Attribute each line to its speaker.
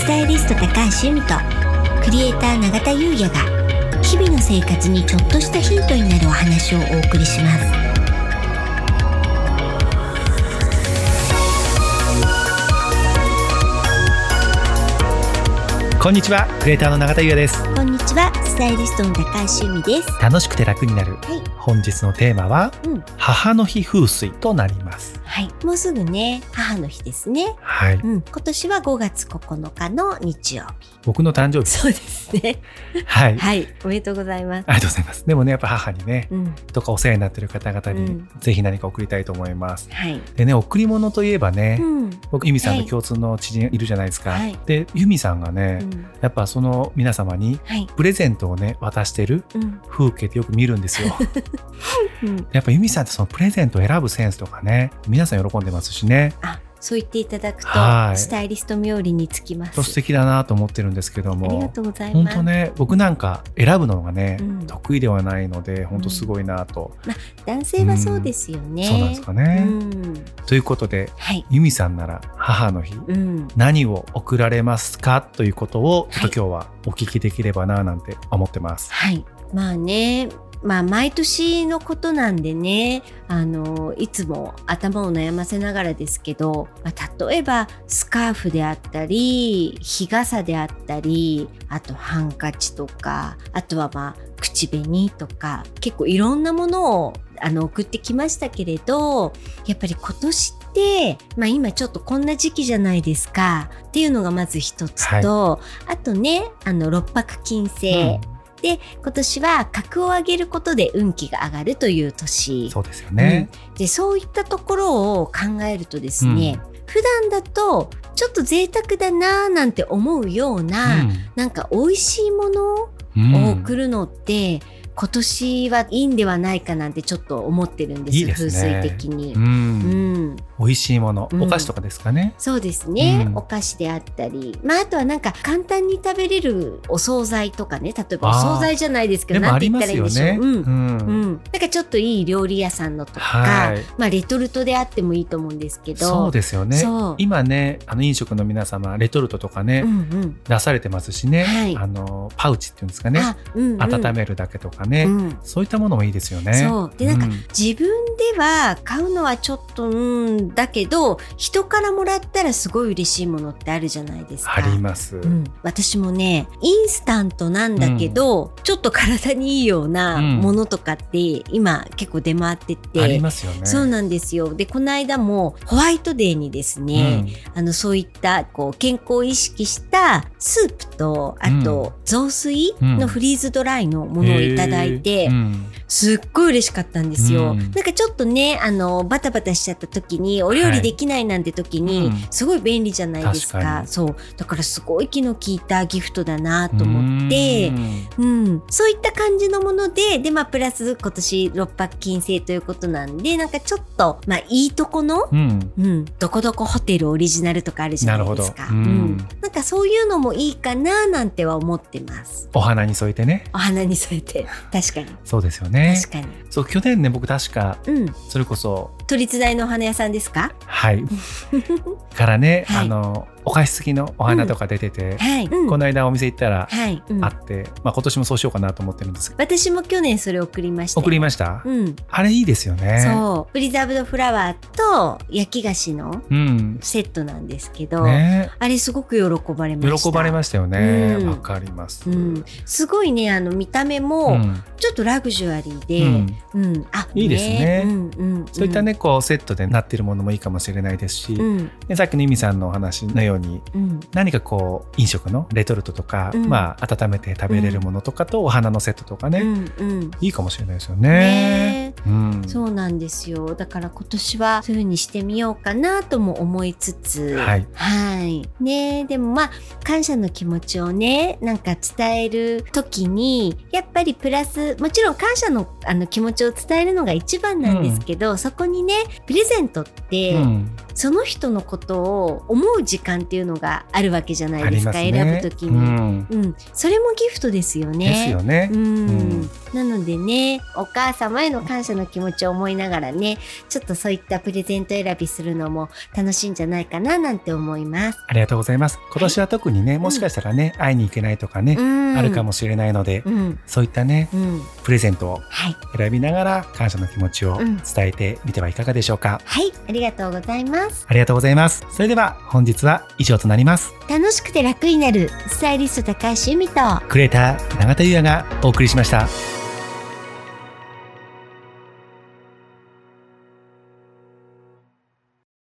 Speaker 1: スタイリスト高橋由美とクリエイター永田優也が日々の生活にちょっとしたヒントになるお話をお送りします。
Speaker 2: こんにちはクリエイターの永田優也です。
Speaker 1: こんにちはスタイリストの高橋由美です。
Speaker 2: 楽しくて楽になる。
Speaker 1: はい、
Speaker 2: 本日のテーマは
Speaker 1: うん、
Speaker 2: 母の日風水となります
Speaker 1: はい。もうすぐね母の日ですね。
Speaker 2: はい。
Speaker 1: うん、今年は5月9日の日曜日。
Speaker 2: 僕の誕生日。
Speaker 1: そうですね。
Speaker 2: はい、
Speaker 1: はい。おめでとうございます。
Speaker 2: ありがとうございます。でもねやっぱ母にね
Speaker 1: うん。
Speaker 2: とかお世話になってる方々に、
Speaker 1: うん。
Speaker 2: ぜひ何か送りたいと思います。
Speaker 1: はい。
Speaker 2: でね贈り物といえばね、
Speaker 1: うん。
Speaker 2: 僕由美さんの
Speaker 1: はい
Speaker 2: 共通の知人いるじゃないですか、
Speaker 1: はい。
Speaker 2: で由美さんがね、
Speaker 1: うん。
Speaker 2: やっぱその皆様に
Speaker 1: はい。
Speaker 2: プレゼントをね渡してる
Speaker 1: うん。
Speaker 2: 風景ってよく見るんですよ。
Speaker 1: うん。
Speaker 2: やっぱ由美さんってそのプレゼントを選ぶセンスとかね皆さん喜んでますしね。
Speaker 1: あそう言っていただくと
Speaker 2: はい。
Speaker 1: スタイリスト冥利につきます。
Speaker 2: と素敵だなと思ってるんですけど
Speaker 1: ありが
Speaker 2: も
Speaker 1: とうござい
Speaker 2: 本
Speaker 1: ます。
Speaker 2: 当ね僕なんか選ぶのがね、
Speaker 1: うん。
Speaker 2: 得意ではないので本当すごいなと、
Speaker 1: 男性はそうですよね、
Speaker 2: そうなんですかね。
Speaker 1: うん。
Speaker 2: ということで
Speaker 1: はい。
Speaker 2: 由美さんなら母の日、
Speaker 1: うん。
Speaker 2: 何を贈られますか？ということをちょっと今日はお聞きできればななんて思ってます。
Speaker 1: はい。まあねまあ毎年のことなんでねあのいつも頭を悩ませながらですけど、まあ、例えばスカーフであったり日傘であったりあとハンカチとかあとはまあ口紅とか結構いろんなものをあの送ってきましたけれどやっぱり今年って、まあ、今ちょっとこんな時期じゃないですかっていうのがまず一つと、あとねあの六白金星、で今年は格を上げることで運気が上がるという
Speaker 2: うん
Speaker 1: 年。
Speaker 2: そうですよね。
Speaker 1: うん。でそういったところを考えるとですね、普段だとちょっと贅沢だなーなんて思うような、なんか美味しいもの
Speaker 2: うん。
Speaker 1: を送るのって、今年はいいんではないかなんてちょっと思ってるんです
Speaker 2: いいですね。
Speaker 1: 風水的に。
Speaker 2: うん。
Speaker 1: うん、
Speaker 2: 美味しいもの、
Speaker 1: うん。
Speaker 2: お菓子とかですかね。
Speaker 1: そうですね、
Speaker 2: うん。
Speaker 1: お菓子であったり、まあ、あとはなんか簡単に食べれるお惣菜とかね。例えばお惣菜じゃないですけど
Speaker 2: でもあり
Speaker 1: なんて言っ
Speaker 2: ますよ
Speaker 1: たらいいんでしょう。
Speaker 2: ね。
Speaker 1: うん。
Speaker 2: うん。
Speaker 1: うん、なんかちょっといい料理屋さんのとか、
Speaker 2: はい。
Speaker 1: まあレトルトであってもいいと思うんですけど。
Speaker 2: そうですよね。今ねあの飲食の皆様レトルトとかね、
Speaker 1: うんうん。
Speaker 2: 出されてますしね、
Speaker 1: はい。
Speaker 2: あのパウチっていうんですかね、
Speaker 1: あうんうん。
Speaker 2: 温めるだけとかね、
Speaker 1: うん。
Speaker 2: そういったものもいいですよね。
Speaker 1: でなんか
Speaker 2: うん。
Speaker 1: 自分では買うのはちょっとうんだけど人からもらったらすごい嬉しいものってあるじゃないですか。
Speaker 2: あります。
Speaker 1: うん、私もねインスタントなんだけど、ちょっと体にいいような
Speaker 2: うん。
Speaker 1: ものとかって今結構出回ってて、
Speaker 2: ありますよね。
Speaker 1: そうなんですよ。でこの間もホワイトデーにですね、あのそういったこう健康を意識したスープとあと雑炊のフリーズドライのものをいただいて、
Speaker 2: うん
Speaker 1: すっごい嬉しかったんですよ。
Speaker 2: うん
Speaker 1: なんかちょっとね、あの、バタバタしちゃった時に、お料理できないなんて時に、
Speaker 2: うん
Speaker 1: すごい便利じゃないですか。
Speaker 2: 確かに
Speaker 1: そう。だからすごい気の利いたギフトだなと思って
Speaker 2: う、ん
Speaker 1: うん、そういった感じのもので、で、まあ、プラス今年六白金星ということなんで、なんかちょっと、まあ、いいとこの、
Speaker 2: うん
Speaker 1: うん、どこどこホテルオリジナルとかあるじゃないですか。
Speaker 2: なるほどうん
Speaker 1: なんかそういうのもいいかななんては思ってます。
Speaker 2: お花に添えてね。
Speaker 1: お花に添えて。確かに。
Speaker 2: そうですよね。
Speaker 1: 確かに。
Speaker 2: そう去年ね僕確か
Speaker 1: うん。
Speaker 2: それこそ。
Speaker 1: 都立大のお花屋さんですか？
Speaker 2: はい。からね、
Speaker 1: はい。
Speaker 2: あのお菓子付きのお花とか出てて、
Speaker 1: はい。うん
Speaker 2: この間お店行ったら
Speaker 1: はい、うん
Speaker 2: あって、まあ今年もそうしようかなと思ってるんです
Speaker 1: 私も去年それ送りましたよ。
Speaker 2: 送りました、
Speaker 1: うん。
Speaker 2: あれいいですよね。
Speaker 1: そう。プリザーブドフラワーと焼き菓子の
Speaker 2: うん。
Speaker 1: セットなんですけど、
Speaker 2: ね
Speaker 1: あれすごく喜ばれました。
Speaker 2: 喜ばれましたよね。
Speaker 1: うん
Speaker 2: わ、かります。
Speaker 1: うん、すごいねあの見た目も
Speaker 2: うん
Speaker 1: ちょっとラグジュアリーで、
Speaker 2: うん
Speaker 1: うんあ
Speaker 2: いいですねそういったねこうセットでなってるものもいいかもしれないですし、
Speaker 1: うん
Speaker 2: でさっきのイミさんのお話のように
Speaker 1: うん。
Speaker 2: 何かこう飲食のレトルトとか、
Speaker 1: うん。
Speaker 2: まあ温めて食べれるものとかとお花のセットとかね、
Speaker 1: うんうん。
Speaker 2: いいかもしれないですよね。
Speaker 1: ね
Speaker 2: うん、
Speaker 1: そうなんですよ。だから今年はそういう風にしてみようかなとも思いつつ。
Speaker 2: はい。
Speaker 1: はい。ね。でもまあ感謝の気持ちをねなんか伝える時にやっぱりプラスもちろん感謝のあの気持ちを伝えるのが一番なんですけど、そこにねプレゼントって、
Speaker 2: うん。
Speaker 1: その人のことを思う時間っていうのがあるわけじゃないですか
Speaker 2: ね。
Speaker 1: 選ぶ時に、
Speaker 2: うん。
Speaker 1: うん、それもギフトですよね。
Speaker 2: ですよね。
Speaker 1: うん。
Speaker 2: うん
Speaker 1: なのでね、お母様への感謝の気持ちを思いながらね、ちょっとそういったプレゼント選びするのも楽しいんじゃないかななんて思います。
Speaker 2: ありがとうございます。今年は特にね、もしかしたらね、会いに行けないとかね、
Speaker 1: うん
Speaker 2: あるかもしれないので、
Speaker 1: うん。
Speaker 2: そういったね、
Speaker 1: うん。
Speaker 2: プレゼントを
Speaker 1: はい。
Speaker 2: 選びながら感謝の気持ちを
Speaker 1: うん
Speaker 2: 伝えてみてはいかがでしょうか。
Speaker 1: はい。ありがとうございます。
Speaker 2: ありがとうございます。それでは本日は以上となります。
Speaker 1: 楽しくて楽になるスタイリスト高橋由美と
Speaker 2: クレーター永田優也がお送りしました。